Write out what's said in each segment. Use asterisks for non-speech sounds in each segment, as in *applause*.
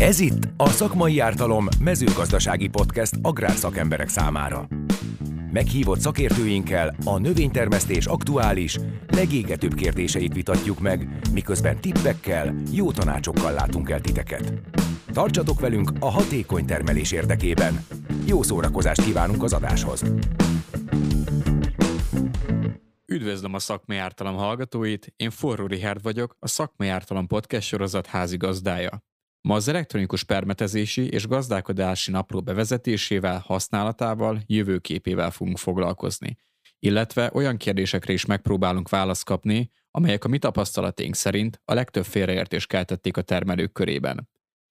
Ez itt a Szakmai Ártalom mezőgazdasági podcast agrárszakemberek számára. Meghívott szakértőinkkel a növénytermesztés aktuális, legégetőbb kérdéseit vitatjuk meg, miközben tippekkel, jó tanácsokkal látunk el titeket. Tartsatok velünk a hatékony termelés érdekében. Jó szórakozást kívánunk az adáshoz! Üdvözlöm a Szakmai Ártalom hallgatóit, én Forró Richard vagyok, a Szakmai Ártalom podcast sorozat házigazdája. Ma az elektronikus permetezési és gazdálkodási napló bevezetésével, használatával, jövőképével fogunk foglalkozni, illetve olyan kérdésekre is megpróbálunk választ kapni, amelyek a mi tapasztalaténk szerint a legtöbb félreértés keltették a termelők körében.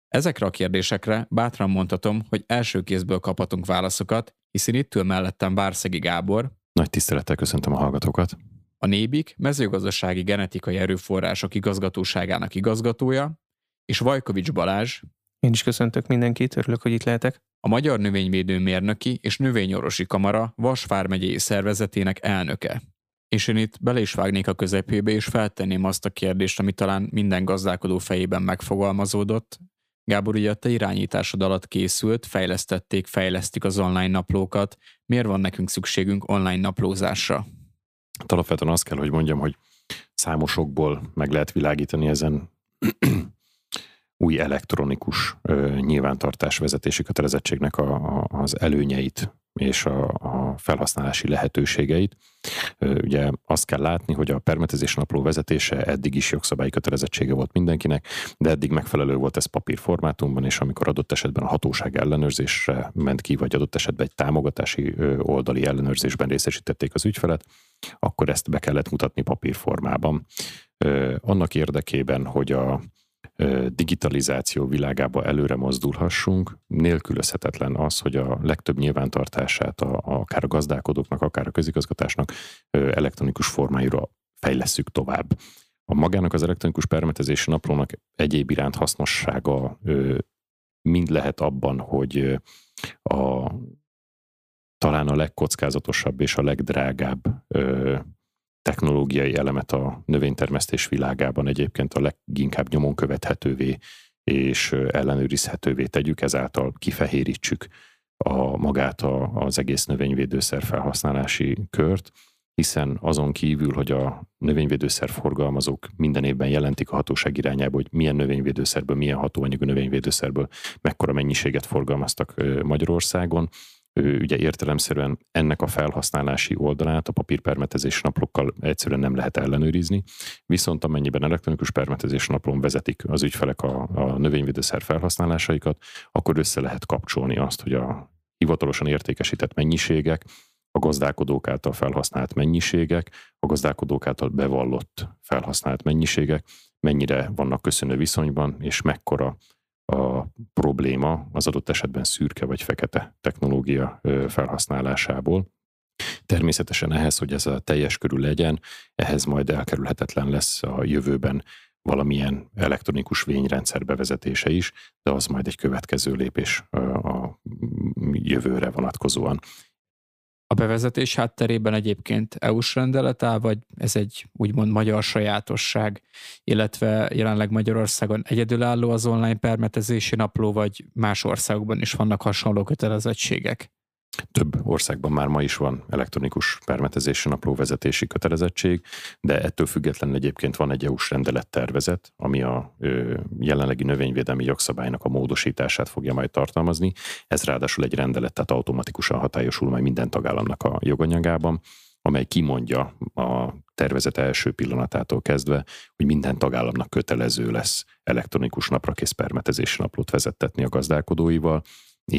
Ezekre a kérdésekre bátran mondhatom, hogy első kézből kaphatunk válaszokat, hiszen itt ül mellettem Várszegi Gábor. Nagy tisztelettel köszöntöm a hallgatókat. A Nébik mezőgazdasági genetikai erőforrások igazgatóságának igazgatója, és Vajkovics Balázs. Én is köszöntök mindenkit, örülök, hogy itt lehetek. A Magyar Növényvédő Mérnöki és Növényorvosi Kamara Vasvár megyei szervezetének elnöke. És én itt bele is vágnék a közepébe, és feltenném azt a kérdést, ami talán minden gazdálkodó fejében megfogalmazódott. Gábor, ugye a te irányításod alatt készült, fejlesztették, fejlesztik az online naplókat. Miért van nekünk szükségünk online naplózásra? Hát alapvetően azt kell, hogy mondjam, hogy számosokból meg lehet világítani ezen *clears throat* új elektronikus ö, nyilvántartás vezetési kötelezettségnek a, a, az előnyeit és a, a felhasználási lehetőségeit. Ugye azt kell látni, hogy a permetezés napló vezetése eddig is jogszabályi kötelezettsége volt mindenkinek, de eddig megfelelő volt ez papírformátumban, és amikor adott esetben a hatóság ellenőrzésre ment ki, vagy adott esetben egy támogatási oldali ellenőrzésben részesítették az ügyfelet, akkor ezt be kellett mutatni papírformában. Annak érdekében, hogy a digitalizáció világába előre mozdulhassunk, nélkülözhetetlen az, hogy a legtöbb nyilvántartását a, a, akár a gazdálkodóknak, akár a közigazgatásnak elektronikus formájúra fejlesszük tovább. A magának az elektronikus permetezési naplónak egyéb iránt hasznossága mind lehet abban, hogy a, talán a legkockázatosabb és a legdrágább technológiai elemet a növénytermesztés világában egyébként a leginkább nyomon követhetővé és ellenőrizhetővé tegyük, ezáltal kifehérítsük a magát a, az egész növényvédőszer felhasználási kört, hiszen azon kívül, hogy a növényvédőszer forgalmazók minden évben jelentik a hatóság irányába, hogy milyen növényvédőszerből, milyen hatóanyagú növényvédőszerből mekkora mennyiséget forgalmaztak Magyarországon, ugye értelemszerűen ennek a felhasználási oldalát a papírpermetezés naplókkal egyszerűen nem lehet ellenőrizni, viszont amennyiben elektronikus permetezés naplón vezetik az ügyfelek a, a növényvédőszer felhasználásaikat, akkor össze lehet kapcsolni azt, hogy a hivatalosan értékesített mennyiségek, a gazdálkodók által felhasznált mennyiségek, a gazdálkodók által bevallott felhasznált mennyiségek mennyire vannak köszönő viszonyban, és mekkora a probléma az adott esetben szürke vagy fekete technológia felhasználásából. Természetesen ehhez, hogy ez a teljes körül legyen, ehhez majd elkerülhetetlen lesz a jövőben valamilyen elektronikus vényrendszer bevezetése is, de az majd egy következő lépés a jövőre vonatkozóan. A bevezetés hátterében egyébként EU-s rendelet áll, vagy ez egy úgymond magyar sajátosság, illetve jelenleg Magyarországon egyedülálló az online permetezési napló, vagy más országokban is vannak hasonló kötelezettségek? Több országban már ma is van elektronikus permetezési napló vezetési kötelezettség, de ettől függetlenül egyébként van egy EU-s rendelettervezet, ami a ö, jelenlegi növényvédelmi jogszabálynak a módosítását fogja majd tartalmazni. Ez ráadásul egy rendelet, tehát automatikusan hatályosul majd minden tagállamnak a joganyagában amely kimondja a tervezet első pillanatától kezdve, hogy minden tagállamnak kötelező lesz elektronikus naprakész permetezési naplót vezettetni a gazdálkodóival,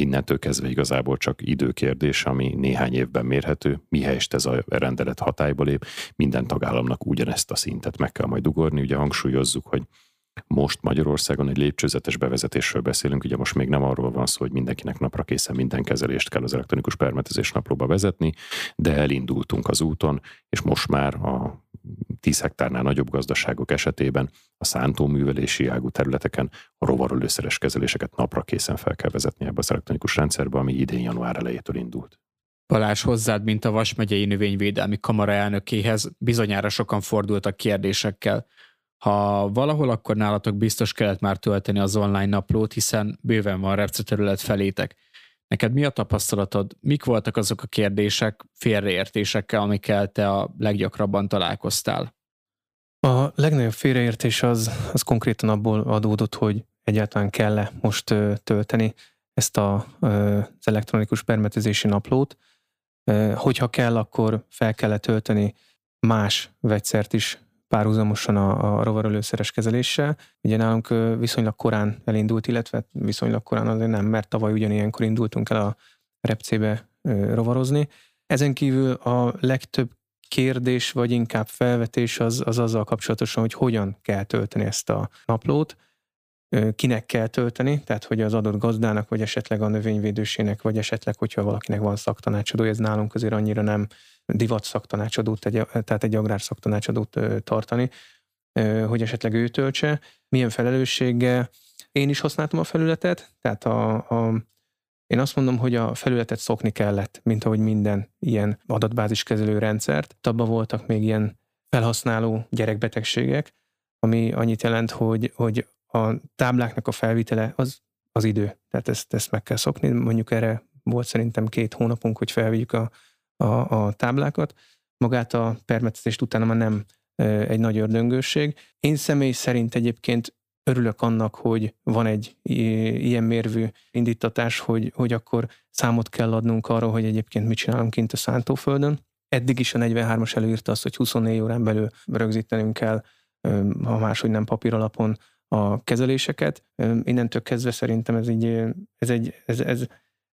innentől kezdve igazából csak időkérdés, ami néhány évben mérhető, mihelyest ez a rendelet hatályba lép, minden tagállamnak ugyanezt a szintet meg kell majd ugorni. Ugye hangsúlyozzuk, hogy most Magyarországon egy lépcsőzetes bevezetésről beszélünk, ugye most még nem arról van szó, hogy mindenkinek napra készen minden kezelést kell az elektronikus permetezés naplóba vezetni, de elindultunk az úton, és most már a 10 hektárnál nagyobb gazdaságok esetében a szántóművelési ágú területeken a rovarölőszeres kezeléseket napra készen fel kell vezetni ebbe az elektronikus rendszerbe, ami idén január elejétől indult. Balázs, hozzád, mint a Vas megyei növényvédelmi kamara elnökéhez bizonyára sokan fordultak kérdésekkel. Ha valahol, akkor nálatok biztos kellett már tölteni az online naplót, hiszen bőven van repceterület felétek. Neked mi a tapasztalatod? Mik voltak azok a kérdések, félreértésekkel, amikkel te a leggyakrabban találkoztál? A legnagyobb félreértés az, az konkrétan abból adódott, hogy egyáltalán kell-e most tölteni ezt a, az elektronikus permetezési naplót. Hogyha kell, akkor fel kell tölteni más vegyszert is párhuzamosan a, a rovarölőszeres kezeléssel. Ugye nálunk viszonylag korán elindult, illetve viszonylag korán azért nem, mert tavaly ugyanilyenkor indultunk el a repcébe rovarozni. Ezen kívül a legtöbb kérdés, vagy inkább felvetés az, az azzal kapcsolatosan, hogy hogyan kell tölteni ezt a naplót, kinek kell tölteni, tehát hogy az adott gazdának, vagy esetleg a növényvédősének, vagy esetleg, hogyha valakinek van szaktanácsadó, ez nálunk azért annyira nem divat szaktanácsadót, tehát egy agrár szaktanácsadót tartani, hogy esetleg ő töltse. Milyen felelősséggel? Én is használtam a felületet, tehát a, a, én azt mondom, hogy a felületet szokni kellett, mint ahogy minden ilyen adatbáziskezelő rendszert. Abban voltak még ilyen felhasználó gyerekbetegségek, ami annyit jelent, hogy, hogy a tábláknak a felvitele az, az idő. Tehát ezt, ezt meg kell szokni. Mondjuk erre volt szerintem két hónapunk, hogy felvigyük a, a, a táblákat. Magát a permetezést utána már nem egy nagy ördöngőség. Én személy szerint egyébként örülök annak, hogy van egy ilyen mérvű indítatás, hogy, hogy akkor számot kell adnunk arról, hogy egyébként mit csinálunk kint a szántóföldön. Eddig is a 43-as előírta azt, hogy 24 órán belül rögzítenünk kell, ha máshogy nem papír alapon a kezeléseket. Innentől kezdve szerintem ez, így, ez, egy, ez, ez,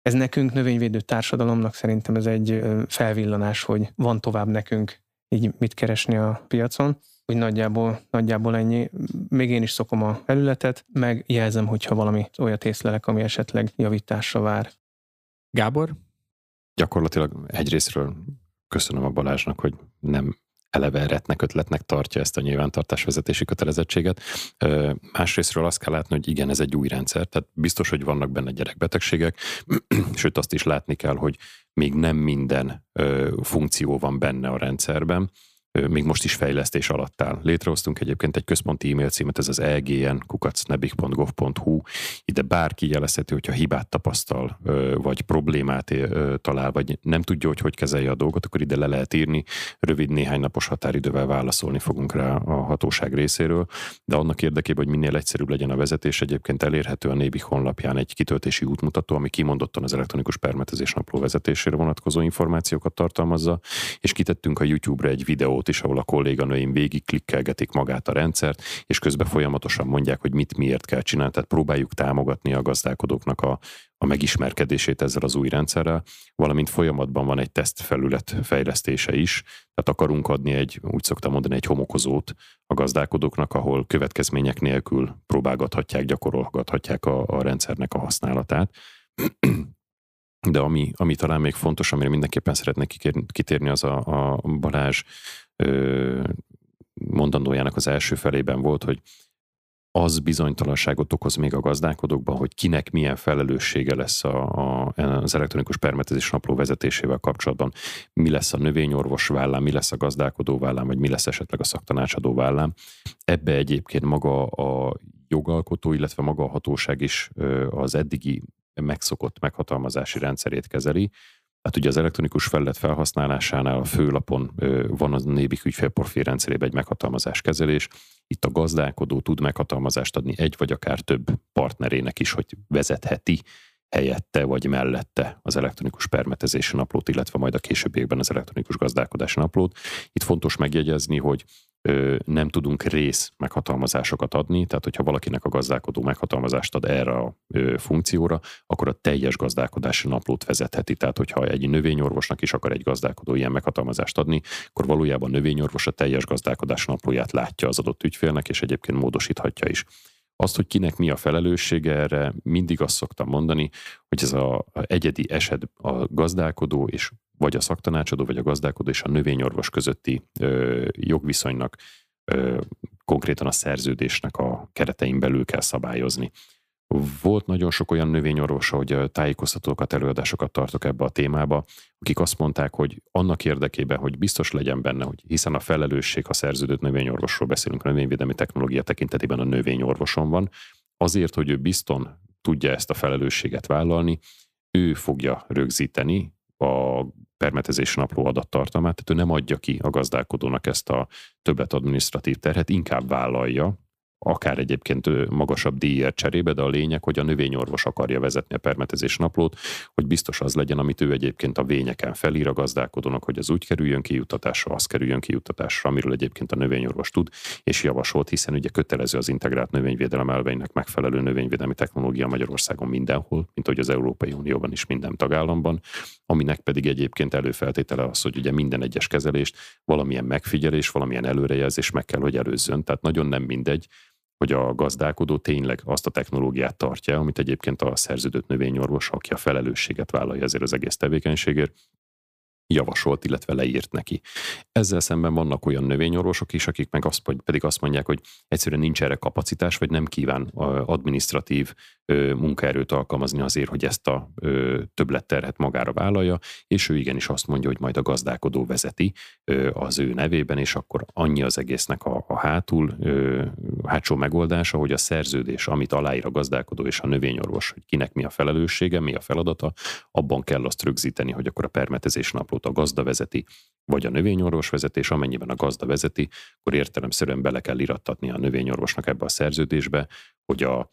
ez nekünk, növényvédő társadalomnak szerintem ez egy felvillanás, hogy van tovább nekünk így mit keresni a piacon. Úgy nagyjából, nagyjából ennyi. Még én is szokom a felületet, meg jelzem, hogyha valami olyat észlelek, ami esetleg javításra vár. Gábor? Gyakorlatilag egyrésztről köszönöm a Balázsnak, hogy nem eleve retnek ötletnek tartja ezt a nyilvántartásvezetési kötelezettséget. Másrésztről azt kell látni, hogy igen, ez egy új rendszer, tehát biztos, hogy vannak benne gyerekbetegségek, *clears throat* sőt azt is látni kell, hogy még nem minden funkció van benne a rendszerben, még most is fejlesztés alatt áll. Létrehoztunk egyébként egy központi e-mail címet, ez az egn kukacnebik.gov.hu. Ide bárki jelezheti, hogyha hibát tapasztal, vagy problémát talál, vagy nem tudja, hogy hogy kezelje a dolgot, akkor ide le lehet írni. Rövid néhány napos határidővel válaszolni fogunk rá a hatóság részéről, de annak érdekében, hogy minél egyszerűbb legyen a vezetés, egyébként elérhető a Nébi honlapján egy kitöltési útmutató, ami kimondottan az elektronikus permetezés napló vezetésére vonatkozó információkat tartalmazza, és kitettünk a YouTube-ra egy videót, videót is, ahol a kolléganőim végig klikkelgetik magát a rendszert, és közben folyamatosan mondják, hogy mit miért kell csinálni. Tehát próbáljuk támogatni a gazdálkodóknak a, a megismerkedését ezzel az új rendszerrel, valamint folyamatban van egy tesztfelület fejlesztése is, tehát akarunk adni egy, úgy szoktam mondani, egy homokozót a gazdálkodóknak, ahol következmények nélkül próbálgathatják, gyakorolhatják a, a rendszernek a használatát. De ami, ami talán még fontos, amire mindenképpen szeretnék kitérni, az a, a Balázs mondandójának az első felében volt, hogy az bizonytalanságot okoz még a gazdálkodókban, hogy kinek milyen felelőssége lesz a, a, az elektronikus permetezés napló vezetésével kapcsolatban. Mi lesz a növényorvos vállán, mi lesz a gazdálkodó vállán, vagy mi lesz esetleg a szaktanácsadó vállán. Ebbe egyébként maga a jogalkotó, illetve maga a hatóság is az eddigi megszokott meghatalmazási rendszerét kezeli, Hát ugye az elektronikus felület felhasználásánál a főlapon van a Nébik ügyfélprofil rendszerében egy meghatalmazás kezelés. Itt a gazdálkodó tud meghatalmazást adni egy vagy akár több partnerének is, hogy vezetheti helyette vagy mellette az elektronikus permetezési naplót, illetve majd a későbbiekben az elektronikus gazdálkodási naplót. Itt fontos megjegyezni, hogy nem tudunk rész meghatalmazásokat adni, tehát hogyha valakinek a gazdálkodó meghatalmazást ad erre a funkcióra, akkor a teljes gazdálkodási naplót vezetheti. Tehát hogyha egy növényorvosnak is akar egy gazdálkodó ilyen meghatalmazást adni, akkor valójában a növényorvos a teljes gazdálkodási naplóját látja az adott ügyfélnek, és egyébként módosíthatja is. Azt, hogy kinek mi a felelőssége erre, mindig azt szoktam mondani, hogy ez a, egyedi eset a gazdálkodó és vagy a szaktanácsadó, vagy a gazdálkodó és a növényorvos közötti ö, jogviszonynak ö, konkrétan a szerződésnek a keretein belül kell szabályozni. Volt nagyon sok olyan növényorvos, hogy tájékoztatókat, előadásokat tartok ebbe a témába, akik azt mondták, hogy annak érdekében, hogy biztos legyen benne, hogy hiszen a felelősség, ha szerződött növényorvosról beszélünk, a növényvédelmi technológia tekintetében a növényorvoson van, azért, hogy ő bizton tudja ezt a felelősséget vállalni, ő fogja rögzíteni a permetezés napló adattartalmát, tehát ő nem adja ki a gazdálkodónak ezt a többet adminisztratív terhet, inkább vállalja, akár egyébként magasabb díjért cserébe, de a lényeg, hogy a növényorvos akarja vezetni a permetezés naplót, hogy biztos az legyen, amit ő egyébként a vényeken felír a gazdálkodónak, hogy az úgy kerüljön kijuttatásra, az kerüljön kijuttatásra, amiről egyébként a növényorvos tud, és javasolt, hiszen ugye kötelező az integrált növényvédelem elveinek megfelelő növényvédelmi technológia Magyarországon mindenhol, mint hogy az Európai Unióban is minden tagállamban, aminek pedig egyébként előfeltétele az, hogy ugye minden egyes kezelést valamilyen megfigyelés, valamilyen előrejelzés meg kell, hogy előzzön. Tehát nagyon nem mindegy, hogy a gazdálkodó tényleg azt a technológiát tartja, amit egyébként a szerződött növényorvos, aki a felelősséget vállalja ezért az egész tevékenységért, javasolt, illetve leírt neki. Ezzel szemben vannak olyan növényorvosok is, akik meg azt, pedig azt mondják, hogy egyszerűen nincs erre kapacitás, vagy nem kíván administratív munkaerőt alkalmazni azért, hogy ezt a többletterhet magára vállalja, és ő igenis azt mondja, hogy majd a gazdálkodó vezeti az ő nevében, és akkor annyi az egésznek a, a hátul, a hátsó megoldása, hogy a szerződés, amit aláír a gazdálkodó és a növényorvos, hogy kinek mi a felelőssége, mi a feladata, abban kell azt rögzíteni, hogy akkor a permetezés naplót a gazda vezeti, vagy a növényorvos vezeti, és amennyiben a gazda vezeti, akkor értelemszerűen bele kell irattatni a növényorvosnak ebbe a szerződésbe, hogy a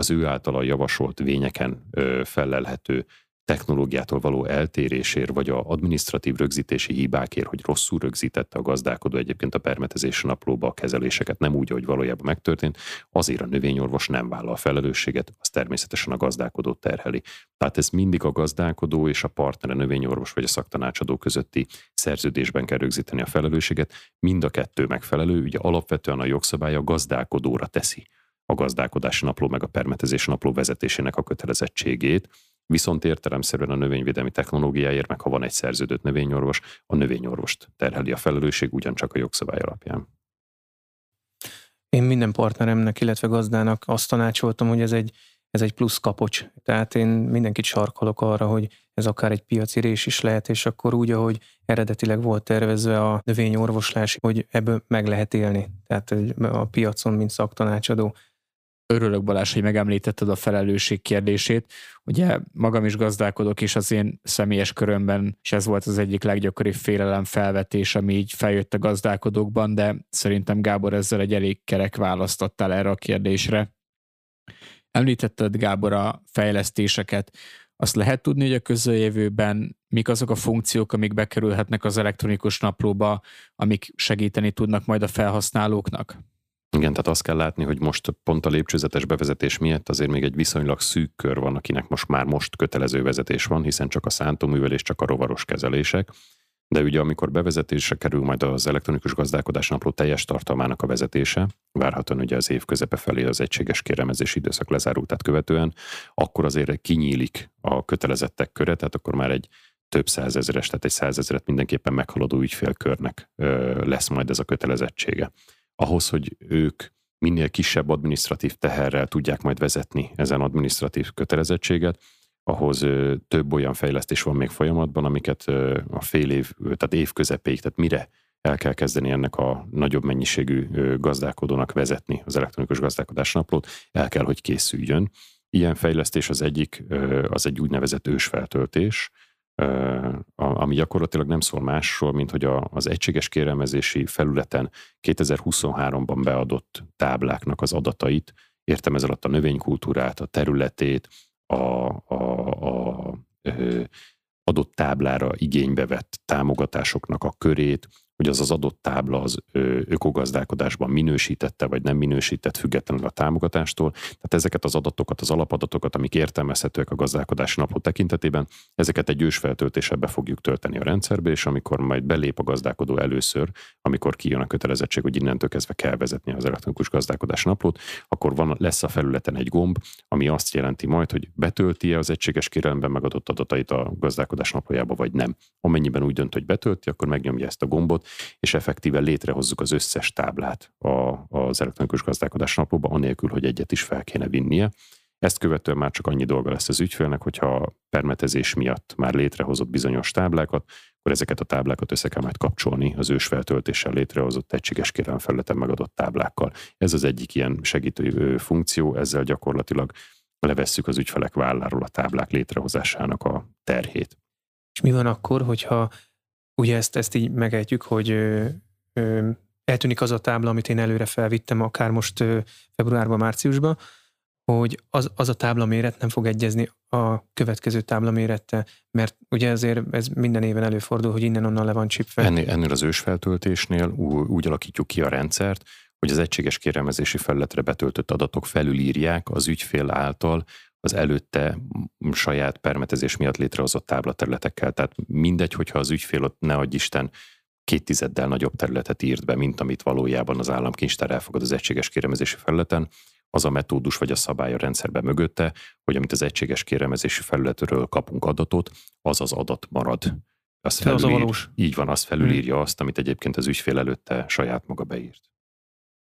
az ő általa javasolt vényeken felelhető technológiától való eltérésért, vagy a administratív rögzítési hibákért, hogy rosszul rögzítette a gazdálkodó egyébként a permetezés naplóba a kezeléseket, nem úgy, ahogy valójában megtörtént, azért a növényorvos nem vállal a felelősséget, az természetesen a gazdálkodó terheli. Tehát ez mindig a gazdálkodó és a partnere növényorvos vagy a szaktanácsadó közötti szerződésben kell rögzíteni a felelősséget. Mind a kettő megfelelő, ugye alapvetően a jogszabály a gazdálkodóra teszi a gazdálkodási napló meg a permetezés napló vezetésének a kötelezettségét, viszont értelemszerűen a növényvédelmi technológiáért, meg ha van egy szerződött növényorvos, a növényorvost terheli a felelősség ugyancsak a jogszabály alapján. Én minden partneremnek, illetve gazdának azt tanácsoltam, hogy ez egy, ez egy plusz kapocs. Tehát én mindenkit sarkolok arra, hogy ez akár egy piacirés is lehet, és akkor úgy, ahogy eredetileg volt tervezve a növényorvoslás, hogy ebből meg lehet élni. Tehát a piacon, mint szaktanácsadó Örülök Balázs, hogy megemlítetted a felelősség kérdését. Ugye magam is gazdálkodok, és az én személyes körömben, és ez volt az egyik leggyakoribb félelem felvetés, ami így feljött a gazdálkodókban, de szerintem Gábor ezzel egy elég kerek választottál erre a kérdésre. Említetted Gábor a fejlesztéseket. Azt lehet tudni, hogy a közeljövőben mik azok a funkciók, amik bekerülhetnek az elektronikus naplóba, amik segíteni tudnak majd a felhasználóknak? Igen, tehát azt kell látni, hogy most pont a lépcsőzetes bevezetés miatt azért még egy viszonylag szűk kör van, akinek most már most kötelező vezetés van, hiszen csak a szántóművelés, csak a rovaros kezelések. De ugye amikor bevezetésre kerül majd az elektronikus gazdálkodás napló teljes tartalmának a vezetése, várhatóan ugye az év közepe felé az egységes kérelmezési időszak lezárultát követően, akkor azért kinyílik a kötelezettek köre, tehát akkor már egy több százezeres, tehát egy százezeret mindenképpen meghaladó ügyfélkörnek lesz majd ez a kötelezettsége ahhoz, hogy ők minél kisebb administratív teherrel tudják majd vezetni ezen administratív kötelezettséget, ahhoz több olyan fejlesztés van még folyamatban, amiket a fél év, tehát év közepéig, tehát mire el kell kezdeni ennek a nagyobb mennyiségű gazdálkodónak vezetni az elektronikus gazdálkodás naplót, el kell, hogy készüljön. Ilyen fejlesztés az egyik, az egy úgynevezett ősfeltöltés, ami gyakorlatilag nem szól másról, mint hogy az egységes kérelmezési felületen 2023-ban beadott tábláknak az adatait, értem ez alatt a növénykultúrát, a területét, a, a, a, a adott táblára igénybe vett támogatásoknak a körét, hogy az az adott tábla az ökogazdálkodásban minősítette vagy nem minősített függetlenül a támogatástól. Tehát ezeket az adatokat, az alapadatokat, amik értelmezhetőek a gazdálkodási napot tekintetében, ezeket egy ősfeltöltéssel be fogjuk tölteni a rendszerbe, és amikor majd belép a gazdálkodó először, amikor kijön a kötelezettség, hogy innentől kezdve kell vezetni az elektronikus gazdálkodás naplót, akkor van, lesz a felületen egy gomb, ami azt jelenti majd, hogy betölti-e az egységes kérelemben megadott adatait a gazdálkodás naplójába, vagy nem. Amennyiben úgy dönt, hogy betölti, akkor megnyomja ezt a gombot, és effektíven létrehozzuk az összes táblát a, az elektronikus gazdálkodás naplóba, anélkül, hogy egyet is fel kéne vinnie. Ezt követően már csak annyi dolga lesz az ügyfélnek, hogyha permetezés miatt már létrehozott bizonyos táblákat, akkor ezeket a táblákat össze kell majd kapcsolni az ősfeltöltéssel létrehozott egységes felületen megadott táblákkal. Ez az egyik ilyen segítő funkció, ezzel gyakorlatilag levesszük az ügyfelek válláról a táblák létrehozásának a terhét. És mi van akkor, hogyha ugye ezt, ezt így megejtjük, hogy ö, ö, eltűnik az a tábla, amit én előre felvittem, akár most ö, februárban, márciusban, hogy az, az a tábla méret nem fog egyezni a következő tábla mérettel, mert ugye azért ez minden éven előfordul, hogy innen-onnan le van csipve. Ennél, ennél az ősfeltöltésnél úgy alakítjuk ki a rendszert, hogy az egységes kérelmezési felületre betöltött adatok felülírják az ügyfél által az előtte saját permetezés miatt létrehozott táblaterületekkel. Tehát mindegy, hogyha az ügyfél ott ne adj Isten két tizeddel nagyobb területet írt be, mint amit valójában az államkincstár elfogad az egységes kérelmezési felületen, az a metódus vagy a szabály a rendszerben mögötte, hogy amit az egységes kérelmezési felületről kapunk adatot, az az adat marad. Az, felülír, az a valós. Így van, az felülírja hmm. azt, amit egyébként az ügyfél előtte saját maga beírt.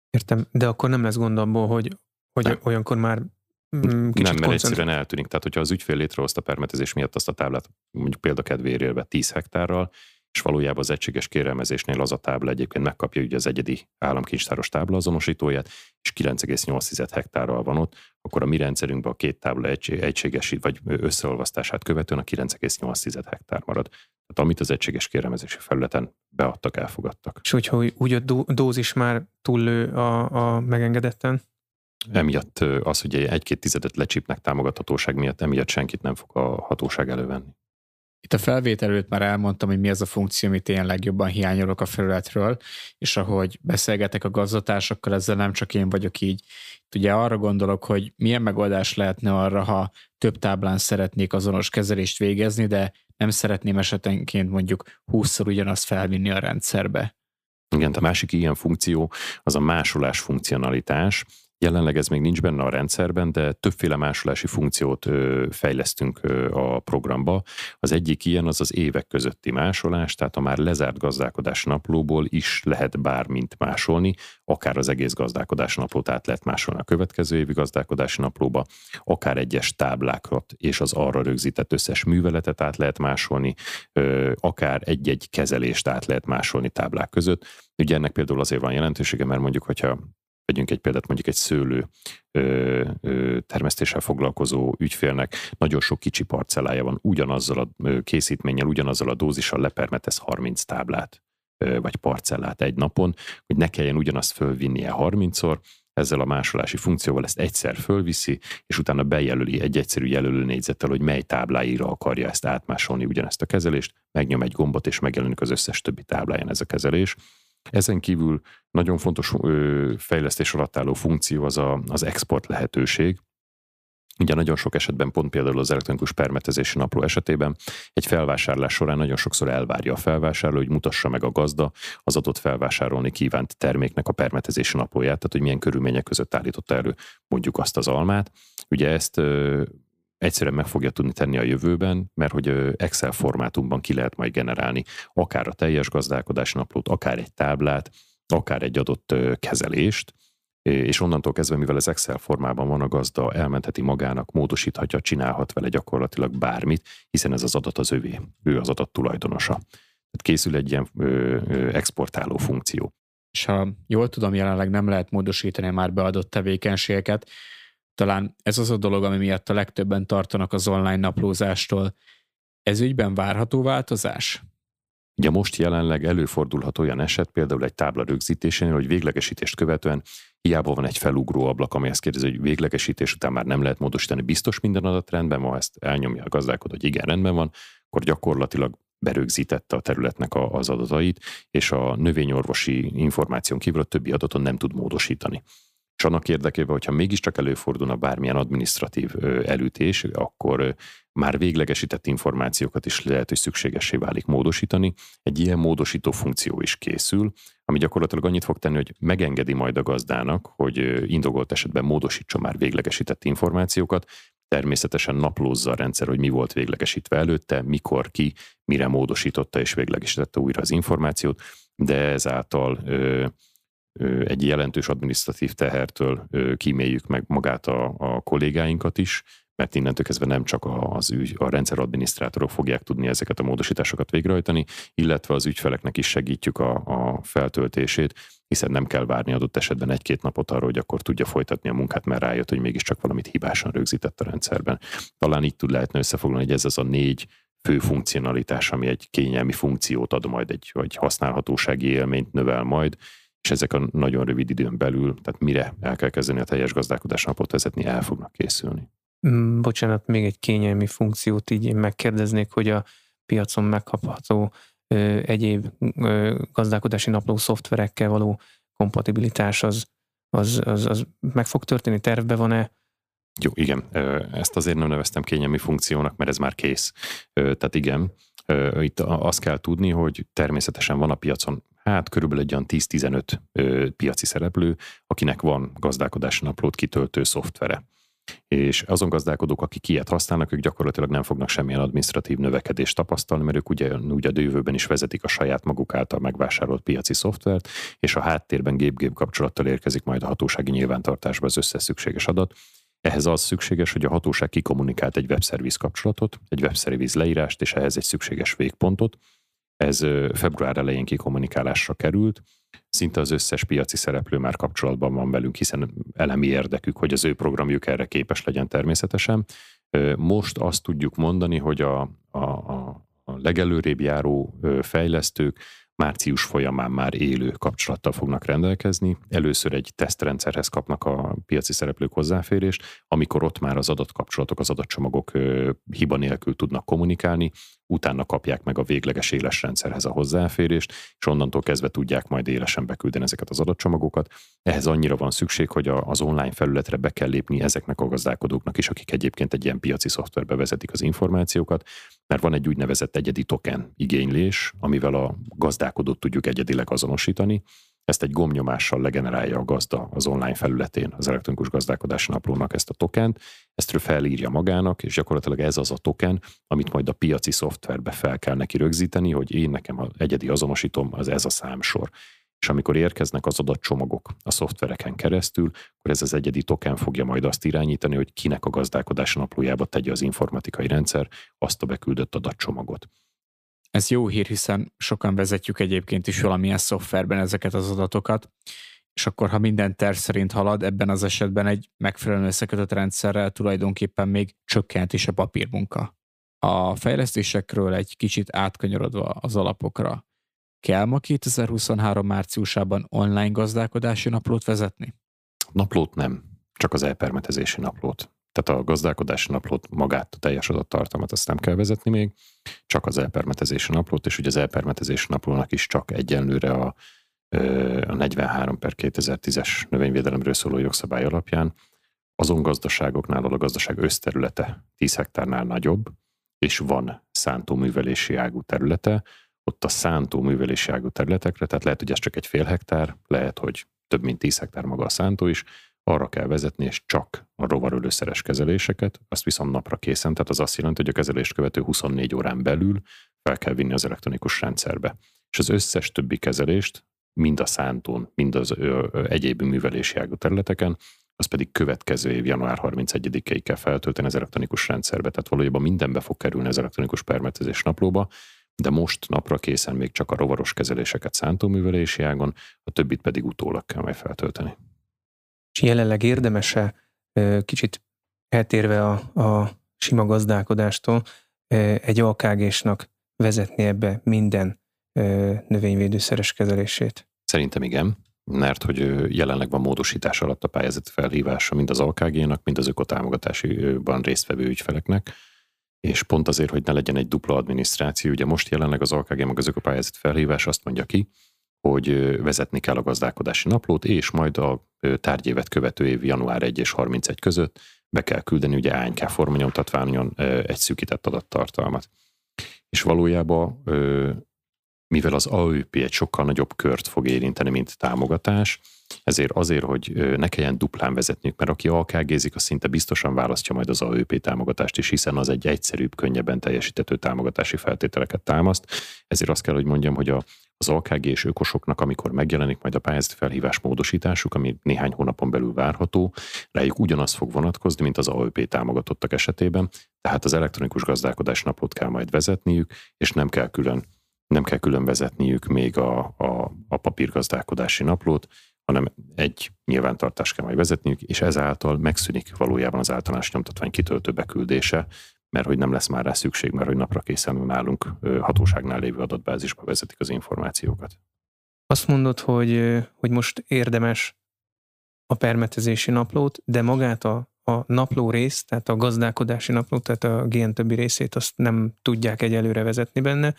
Értem, de akkor nem lesz gond abból, hogy, hogy nem. olyankor már kicsit Nem, mert egyszerűen eltűnik. Tehát, hogyha az ügyfél létrehozta permetezés miatt azt a táblát, mondjuk példakedvérélve 10 hektárral, és valójában az egységes kérelmezésnél az a tábla egyébként megkapja ugye az egyedi államkincstáros tábla azonosítóját, és 9,8 hektárral van ott, akkor a mi rendszerünkben a két tábla egységesi vagy összeolvasztását követően a 9,8 hektár marad. Tehát amit az egységes kérelmezési felületen beadtak, elfogadtak. És hogyha úgy a dózis már túllő a, a megengedetten? Emiatt az, hogy egy-két tizedet lecsípnek támogathatóság miatt, emiatt senkit nem fog a hatóság elővenni. Itt a felvétel előtt már elmondtam, hogy mi az a funkció, amit én legjobban hiányolok a felületről, és ahogy beszélgetek a gazdatársakkal, ezzel nem csak én vagyok így. Itt ugye arra gondolok, hogy milyen megoldás lehetne arra, ha több táblán szeretnék azonos kezelést végezni, de nem szeretném esetenként mondjuk 20-szor ugyanazt felvinni a rendszerbe. Igen, a másik ilyen funkció az a másolás funkcionalitás, Jelenleg ez még nincs benne a rendszerben, de többféle másolási funkciót fejlesztünk a programba. Az egyik ilyen az az évek közötti másolás, tehát a már lezárt gazdálkodás naplóból is lehet bármint másolni, akár az egész gazdálkodás naplót át lehet másolni a következő évi gazdálkodási naplóba, akár egyes táblákat és az arra rögzített összes műveletet át lehet másolni, akár egy-egy kezelést át lehet másolni táblák között. Ugye ennek például azért van jelentősége, mert mondjuk, hogyha vegyünk egy példát, mondjuk egy szőlő ö, ö, termesztéssel foglalkozó ügyfélnek nagyon sok kicsi parcellája van, ugyanazzal a készítménnyel, ugyanazzal a dózissal lepermetez 30 táblát ö, vagy parcellát egy napon, hogy ne kelljen ugyanazt fölvinnie 30-szor, ezzel a másolási funkcióval ezt egyszer fölviszi, és utána bejelöli egy egyszerű jelölő négyzettel, hogy mely tábláira akarja ezt átmásolni ugyanezt a kezelést, megnyom egy gombot, és megjelenik az összes többi tábláján ez a kezelés. Ezen kívül nagyon fontos fejlesztés alatt álló funkció az a, az export lehetőség, Ugye nagyon sok esetben, pont például az elektronikus permetezési napló esetében egy felvásárlás során nagyon sokszor elvárja a felvásárló, hogy mutassa meg a gazda az adott felvásárolni kívánt terméknek a permetezési naplóját, tehát hogy milyen körülmények között állította elő mondjuk azt az almát. Ugye ezt egyszerűen meg fogja tudni tenni a jövőben, mert hogy Excel formátumban ki lehet majd generálni akár a teljes gazdálkodás naplót, akár egy táblát, akár egy adott kezelést, és onnantól kezdve, mivel ez Excel formában van, a gazda elmentheti magának, módosíthatja, csinálhat vele gyakorlatilag bármit, hiszen ez az adat az övé, ő az adat tulajdonosa. Tehát készül egy ilyen exportáló funkció. És ha jól tudom, jelenleg nem lehet módosítani már beadott tevékenységeket, talán ez az a dolog, ami miatt a legtöbben tartanak az online naplózástól. Ez ügyben várható változás? Ugye most jelenleg előfordulhat olyan eset, például egy tábla rögzítésénél, hogy véglegesítést követően hiába van egy felugró ablak, ami azt kérdezi, hogy véglegesítés után már nem lehet módosítani, biztos minden adat rendben van, ezt elnyomja a gazdálkodó, hogy igen, rendben van, akkor gyakorlatilag berögzítette a területnek az adatait, és a növényorvosi információn kívül a többi adaton nem tud módosítani. És annak érdekében, hogyha mégiscsak előfordulna bármilyen administratív elütés, akkor már véglegesített információkat is lehet, hogy szükségessé válik módosítani. Egy ilyen módosító funkció is készül, ami gyakorlatilag annyit fog tenni, hogy megengedi majd a gazdának, hogy indokolt esetben módosítsa már véglegesített információkat, természetesen naplózza a rendszer, hogy mi volt véglegesítve előtte, mikor ki, mire módosította és véglegesítette újra az információt, de ezáltal egy jelentős adminisztratív tehertől kíméljük meg magát a, a kollégáinkat is, mert innentől kezdve nem csak az ügy, a rendszeradminisztrátorok fogják tudni ezeket a módosításokat végrehajtani, illetve az ügyfeleknek is segítjük a, a feltöltését, hiszen nem kell várni adott esetben egy-két napot arra, hogy akkor tudja folytatni a munkát, mert rájött, hogy mégiscsak valamit hibásan rögzített a rendszerben. Talán így tud lehetne összefoglalni, hogy ez az a négy fő funkcionalitás, ami egy kényelmi funkciót ad majd, egy, vagy használhatósági élményt növel majd, és ezek a nagyon rövid időn belül, tehát mire el kell kezdeni a teljes gazdálkodás napot vezetni, el fognak készülni. Mm, bocsánat, még egy kényelmi funkciót így én megkérdeznék, hogy a piacon megkapható ö, egyéb ö, gazdálkodási napló szoftverekkel való kompatibilitás az, az, az, az meg fog történni, tervbe van-e? Jó, igen, ezt azért nem neveztem kényelmi funkciónak, mert ez már kész. Tehát igen, itt azt kell tudni, hogy természetesen van a piacon hát körülbelül egy olyan 10-15 piaci szereplő, akinek van gazdálkodási naplót kitöltő szoftvere és azon gazdálkodók, akik ilyet használnak, ők gyakorlatilag nem fognak semmilyen administratív növekedést tapasztalni, mert ők ugye a jövőben is vezetik a saját maguk által megvásárolt piaci szoftvert, és a háttérben gép-gép kapcsolattal érkezik majd a hatósági nyilvántartásba az összes szükséges adat. Ehhez az szükséges, hogy a hatóság kikommunikált egy webszerviz kapcsolatot, egy webszerviz leírást, és ehhez egy szükséges végpontot. Ez február elején kikommunikálásra került, szinte az összes piaci szereplő már kapcsolatban van velünk, hiszen elemi érdekük, hogy az ő programjuk erre képes legyen természetesen. Most azt tudjuk mondani, hogy a, a, a legelőrébb járó fejlesztők március folyamán már élő kapcsolattal fognak rendelkezni. Először egy tesztrendszerhez kapnak a piaci szereplők hozzáférést, amikor ott már az adatkapcsolatok, az adatcsomagok hiba nélkül tudnak kommunikálni, utána kapják meg a végleges éles rendszerhez a hozzáférést, és onnantól kezdve tudják majd élesen beküldeni ezeket az adatcsomagokat. Ehhez annyira van szükség, hogy az online felületre be kell lépni ezeknek a gazdálkodóknak is, akik egyébként egy ilyen piaci szoftverbe vezetik az információkat, mert van egy úgynevezett egyedi token igénylés, amivel a gazdálkodót tudjuk egyedileg azonosítani, ezt egy gomnyomással legenerálja a gazda az online felületén, az elektronikus gazdálkodási naplónak ezt a tokent, ezt ő felírja magának, és gyakorlatilag ez az a token, amit majd a piaci szoftverbe fel kell neki rögzíteni, hogy én nekem az egyedi azonosítom, az ez a számsor. És amikor érkeznek az adatcsomagok a szoftvereken keresztül, akkor ez az egyedi token fogja majd azt irányítani, hogy kinek a gazdálkodási naplójába tegye az informatikai rendszer azt a beküldött adatcsomagot. Ez jó hír, hiszen sokan vezetjük egyébként is valamilyen szoftverben ezeket az adatokat, és akkor, ha minden terv szerint halad, ebben az esetben egy megfelelően összekötött rendszerrel tulajdonképpen még csökkent is a papírmunka. A fejlesztésekről egy kicsit átkanyarodva az alapokra, kell ma 2023 márciusában online gazdálkodási naplót vezetni? Naplót nem, csak az elpermetezési naplót. Tehát a gazdálkodási naplót, magát, a teljes adattartalmat azt nem kell vezetni még, csak az elpermetezési naplót, és ugye az elpermetezési naplónak is csak egyenlőre a, a 43 per 2010-es növényvédelemről szóló jogszabály alapján. Azon gazdaságoknál, ahol a gazdaság összterülete 10 hektárnál nagyobb, és van szántóművelési ágú területe, ott a szántóművelési ágú területekre, tehát lehet, hogy ez csak egy fél hektár, lehet, hogy több mint 10 hektár maga a szántó is, arra kell vezetni, és csak a rovarölőszeres kezeléseket, azt viszont napra készen, tehát az azt jelenti, hogy a kezelést követő 24 órán belül fel kell vinni az elektronikus rendszerbe. És az összes többi kezelést, mind a szántón, mind az ö, ö, egyéb művelési ágú területeken, az pedig következő év január 31-ig kell feltölteni az elektronikus rendszerbe. Tehát valójában mindenbe fog kerülni az elektronikus permetezés naplóba, de most napra készen még csak a rovaros kezeléseket szántóművelési ágon, a többit pedig utólag kell majd feltölteni és jelenleg érdemese kicsit eltérve a, a sima gazdálkodástól egy AKG-snak vezetni ebbe minden növényvédőszeres kezelését? Szerintem igen, mert hogy jelenleg van módosítás alatt a pályázati felhívása mind az AKG-nak, mind az ökotámogatásiban résztvevő ügyfeleknek, és pont azért, hogy ne legyen egy dupla adminisztráció, ugye most jelenleg az AKG meg az ökopályázati felhívás azt mondja ki, hogy vezetni kell a gazdálkodási naplót, és majd a tárgyévet követő év január 1 és 31 között be kell küldeni ugye ANK formanyomtatványon egy szűkített adattartalmat. És valójában, mivel az AÖP egy sokkal nagyobb kört fog érinteni, mint támogatás, ezért azért, hogy ne kelljen duplán vezetniük, mert aki alkg az szinte biztosan választja majd az AÖP támogatást is, hiszen az egy egyszerűbb, könnyebben teljesítető támogatási feltételeket támaszt. Ezért azt kell, hogy mondjam, hogy a az AKG és ökosoknak, amikor megjelenik majd a pályázati felhívás módosításuk, ami néhány hónapon belül várható, rájuk ugyanaz fog vonatkozni, mint az AOP támogatottak esetében, tehát az elektronikus gazdálkodás naplót kell majd vezetniük, és nem kell külön nem kell külön vezetniük még a, a, a papírgazdálkodási naplót, hanem egy nyilvántartást kell majd vezetniük, és ezáltal megszűnik valójában az általános nyomtatvány kitöltő beküldése, mert hogy nem lesz már rá szükség, mert hogy napra készen nálunk hatóságnál lévő adatbázisba vezetik az információkat. Azt mondod, hogy, hogy most érdemes a permetezési naplót, de magát a, a napló részt, tehát a gazdálkodási naplót, tehát a GN többi részét azt nem tudják egyelőre vezetni benne,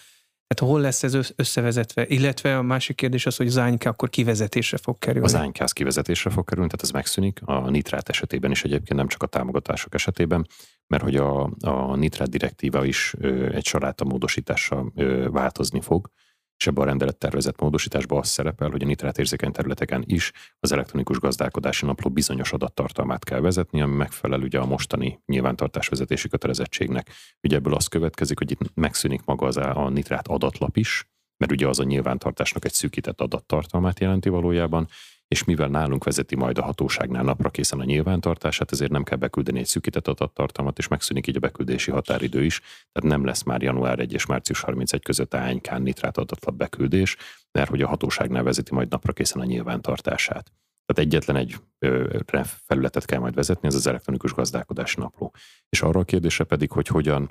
tehát hol lesz ez összevezetve? Illetve a másik kérdés az, hogy az ANK akkor kivezetésre fog kerülni. Az ANK az kivezetésre fog kerülni, tehát ez megszűnik. A nitrát esetében is egyébként nem csak a támogatások esetében, mert hogy a, a nitrát direktíva is ö, egy saráta módosítással ö, változni fog és ebben a rendelettervezett módosításban az szerepel, hogy a nitrát érzékeny területeken is az elektronikus gazdálkodási napló bizonyos adattartalmát kell vezetni, ami megfelel ugye a mostani nyilvántartásvezetési kötelezettségnek. Ugye ebből az következik, hogy itt megszűnik maga az a nitrát adatlap is, mert ugye az a nyilvántartásnak egy szűkített adattartalmát jelenti valójában, és mivel nálunk vezeti majd a hatóságnál napra készen a nyilvántartását, ezért nem kell beküldeni egy szűkített adattartalmat, és megszűnik így a beküldési határidő is, tehát nem lesz már január 1 és március 31 között ANK nitrát adatlap beküldés, mert hogy a hatóságnál vezeti majd napra készen a nyilvántartását. Tehát egyetlen egy ö, felületet kell majd vezetni, ez az elektronikus gazdálkodási napló. És arra a kérdésre pedig, hogy hogyan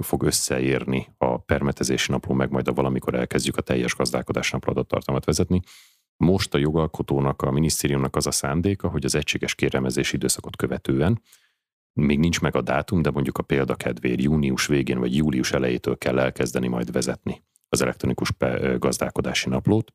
fog összeérni a permetezési napló, meg majd a valamikor elkezdjük a teljes gazdálkodási napló adattartalmat vezetni. Most a jogalkotónak, a minisztériumnak az a szándéka, hogy az egységes kérelmezési időszakot követően, még nincs meg a dátum, de mondjuk a példa kedvéért június végén vagy július elejétől kell elkezdeni majd vezetni az elektronikus gazdálkodási naplót.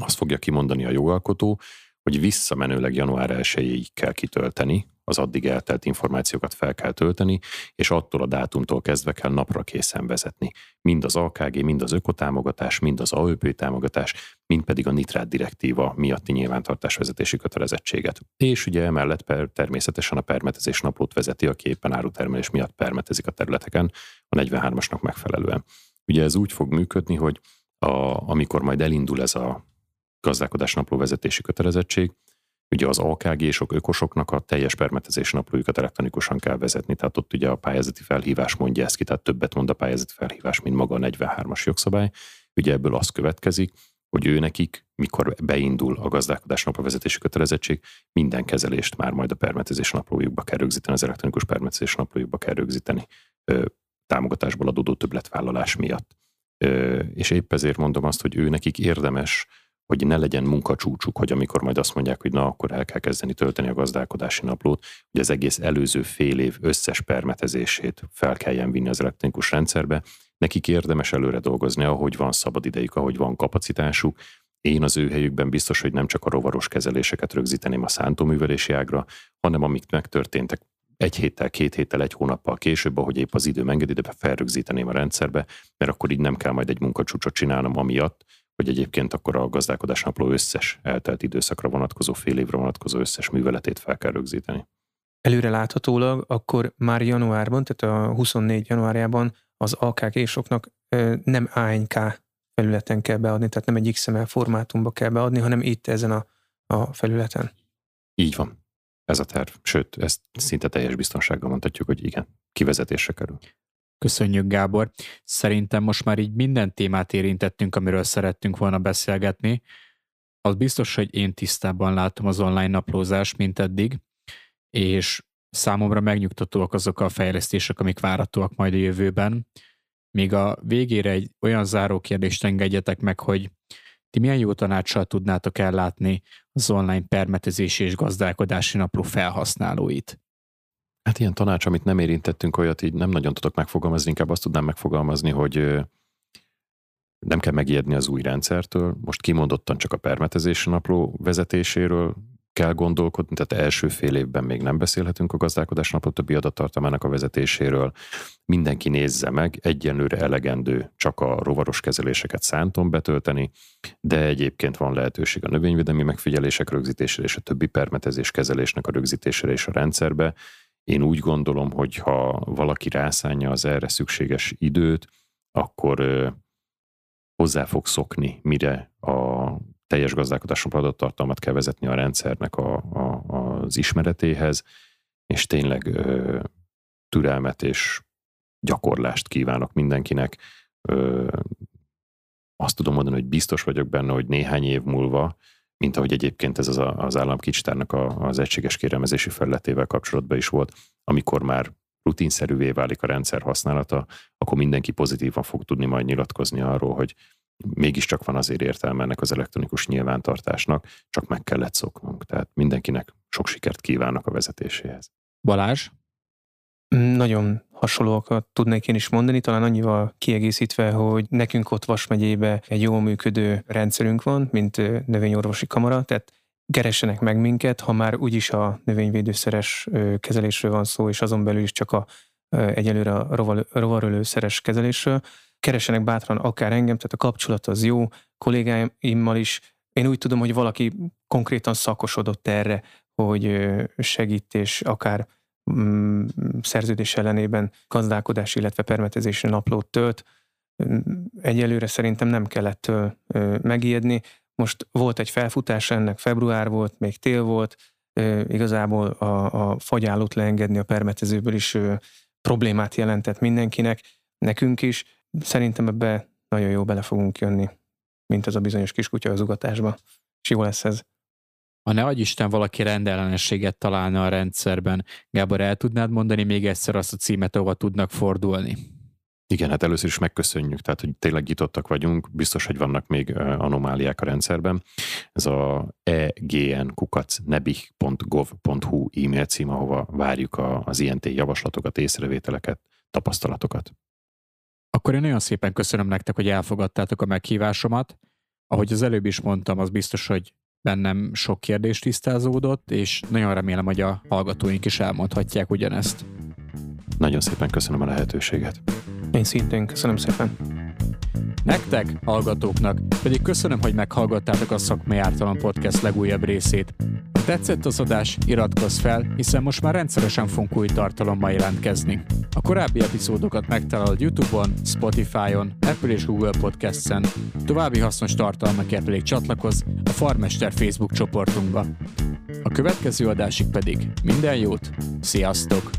Azt fogja kimondani a jogalkotó, hogy visszamenőleg január 1 kell kitölteni az addig eltelt információkat fel kell tölteni, és attól a dátumtól kezdve kell napra készen vezetni. Mind az AKG, mind az ökotámogatás, mind az AÖP támogatás, mind pedig a nitrát direktíva miatti nyilvántartásvezetési kötelezettséget. És ugye emellett per, természetesen a permetezés naplót vezeti, aki éppen árutermelés miatt permetezik a területeken a 43-asnak megfelelően. Ugye ez úgy fog működni, hogy a, amikor majd elindul ez a gazdálkodás napló vezetési kötelezettség, ugye az AKG és ökosoknak a teljes permetezés naplójukat elektronikusan kell vezetni, tehát ott ugye a pályázati felhívás mondja ezt ki, tehát többet mond a pályázati felhívás, mint maga a 43-as jogszabály. Ugye ebből az következik, hogy ő nekik, mikor beindul a gazdálkodás naplóvezetési kötelezettség, minden kezelést már majd a permetezés naplójukba kell rögzíteni, az elektronikus permetezés naplójukba kell rögzíteni ö, támogatásból adódó többletvállalás miatt. Ö, és épp ezért mondom azt, hogy ő nekik érdemes hogy ne legyen munkacsúcsuk, hogy amikor majd azt mondják, hogy na, akkor el kell kezdeni tölteni a gazdálkodási naplót, hogy az egész előző fél év összes permetezését fel kelljen vinni az elektronikus rendszerbe. Nekik érdemes előre dolgozni, ahogy van szabad idejük, ahogy van kapacitásuk. Én az ő helyükben biztos, hogy nem csak a rovaros kezeléseket rögzíteném a szántóművelési ágra, hanem amik megtörténtek egy héttel, két héttel, egy hónappal később, ahogy épp az idő engedi, de felrögzíteném a rendszerbe, mert akkor így nem kell majd egy munkacsúcsot csinálnom, amiatt, hogy egyébként akkor a gazdálkodás napló összes eltelt időszakra vonatkozó, fél évre vonatkozó összes műveletét fel kell rögzíteni. Előre láthatólag akkor már januárban, tehát a 24 januárjában az AKG-soknak nem ANK felületen kell beadni, tehát nem egy XML formátumba kell beadni, hanem itt ezen a, a felületen. Így van. Ez a terv. Sőt, ezt szinte teljes biztonsággal mondhatjuk, hogy igen, kivezetésre kerül. Köszönjük, Gábor. Szerintem most már így minden témát érintettünk, amiről szerettünk volna beszélgetni. Az biztos, hogy én tisztában látom az online naplózást, mint eddig, és számomra megnyugtatóak azok a fejlesztések, amik várhatóak majd a jövőben. Még a végére egy olyan záró kérdést engedjetek meg, hogy ti milyen jó tanácssal tudnátok ellátni az online permetezési és gazdálkodási napló felhasználóit? Hát ilyen tanács, amit nem érintettünk, olyat így nem nagyon tudok megfogalmazni, inkább azt tudnám megfogalmazni, hogy nem kell megijedni az új rendszertől. Most kimondottan csak a permetezési napló vezetéséről kell gondolkodni, tehát első fél évben még nem beszélhetünk a gazdálkodás napló többi adattartalmának a vezetéséről. Mindenki nézze meg, egyenlőre elegendő csak a rovaros kezeléseket szánton betölteni, de egyébként van lehetőség a növényvédelmi megfigyelések rögzítésére és a többi permetezés kezelésnek a rögzítésére és a rendszerbe, én úgy gondolom, hogy ha valaki rászánja az erre szükséges időt, akkor hozzá fog szokni, mire a teljes gazdálkodásra adattartalmat kell vezetni a rendszernek a, a, az ismeretéhez, és tényleg ö, türelmet és gyakorlást kívánok mindenkinek. Ö, azt tudom mondani, hogy biztos vagyok benne, hogy néhány év múlva, mint ahogy egyébként ez az, a, az államkincstárnak a, az egységes kérelmezési felületével kapcsolatban is volt, amikor már rutinszerűvé válik a rendszer használata, akkor mindenki pozitívan fog tudni majd nyilatkozni arról, hogy mégiscsak van azért értelme ennek az elektronikus nyilvántartásnak, csak meg kellett szoknunk. Tehát mindenkinek sok sikert kívánok a vezetéséhez. Balázs? Nagyon hasonlóakat tudnék én is mondani, talán annyival kiegészítve, hogy nekünk ott Vas megyébe egy jól működő rendszerünk van, mint növényorvosi kamara, tehát keressenek meg minket, ha már úgyis a növényvédőszeres kezelésről van szó, és azon belül is csak a egyelőre a rovarölőszeres kezelésről, keresenek bátran akár engem, tehát a kapcsolat az jó, kollégáimmal is. Én úgy tudom, hogy valaki konkrétan szakosodott erre, hogy segít, és akár szerződés ellenében gazdálkodás, illetve permetezési naplót tölt. Egyelőre szerintem nem kellett megijedni. Most volt egy felfutás ennek, február volt, még tél volt, igazából a, a fagyállót leengedni a permetezőből is problémát jelentett mindenkinek, nekünk is. Szerintem ebbe nagyon jó bele fogunk jönni, mint az a bizonyos kiskutya az ugatásba. És jó lesz ez. Ha ne adj Isten valaki rendellenességet találna a rendszerben, Gábor, el tudnád mondani még egyszer azt a címet, ahova tudnak fordulni? Igen, hát először is megköszönjük, tehát hogy tényleg nyitottak vagyunk, biztos, hogy vannak még anomáliák a rendszerben. Ez a egnkukac.nebih.gov.hu e-mail cím, ahova várjuk az INT javaslatokat, észrevételeket, tapasztalatokat. Akkor én nagyon szépen köszönöm nektek, hogy elfogadtátok a meghívásomat. Ahogy az előbb is mondtam, az biztos, hogy bennem sok kérdés tisztázódott, és nagyon remélem, hogy a hallgatóink is elmondhatják ugyanezt. Nagyon szépen köszönöm a lehetőséget. Én szintén köszönöm szépen. Nektek, hallgatóknak pedig köszönöm, hogy meghallgattátok a Szakmai Ártalom Podcast legújabb részét. Ha tetszett az adás, iratkozz fel, hiszen most már rendszeresen fogunk új tartalommal jelentkezni. A korábbi epizódokat megtalálod YouTube-on, Spotify-on, Apple és Google Podcast-en. További hasznos tartalmakért pedig csatlakozz a Farmester Facebook csoportunkba. A következő adásig pedig minden jót, sziasztok!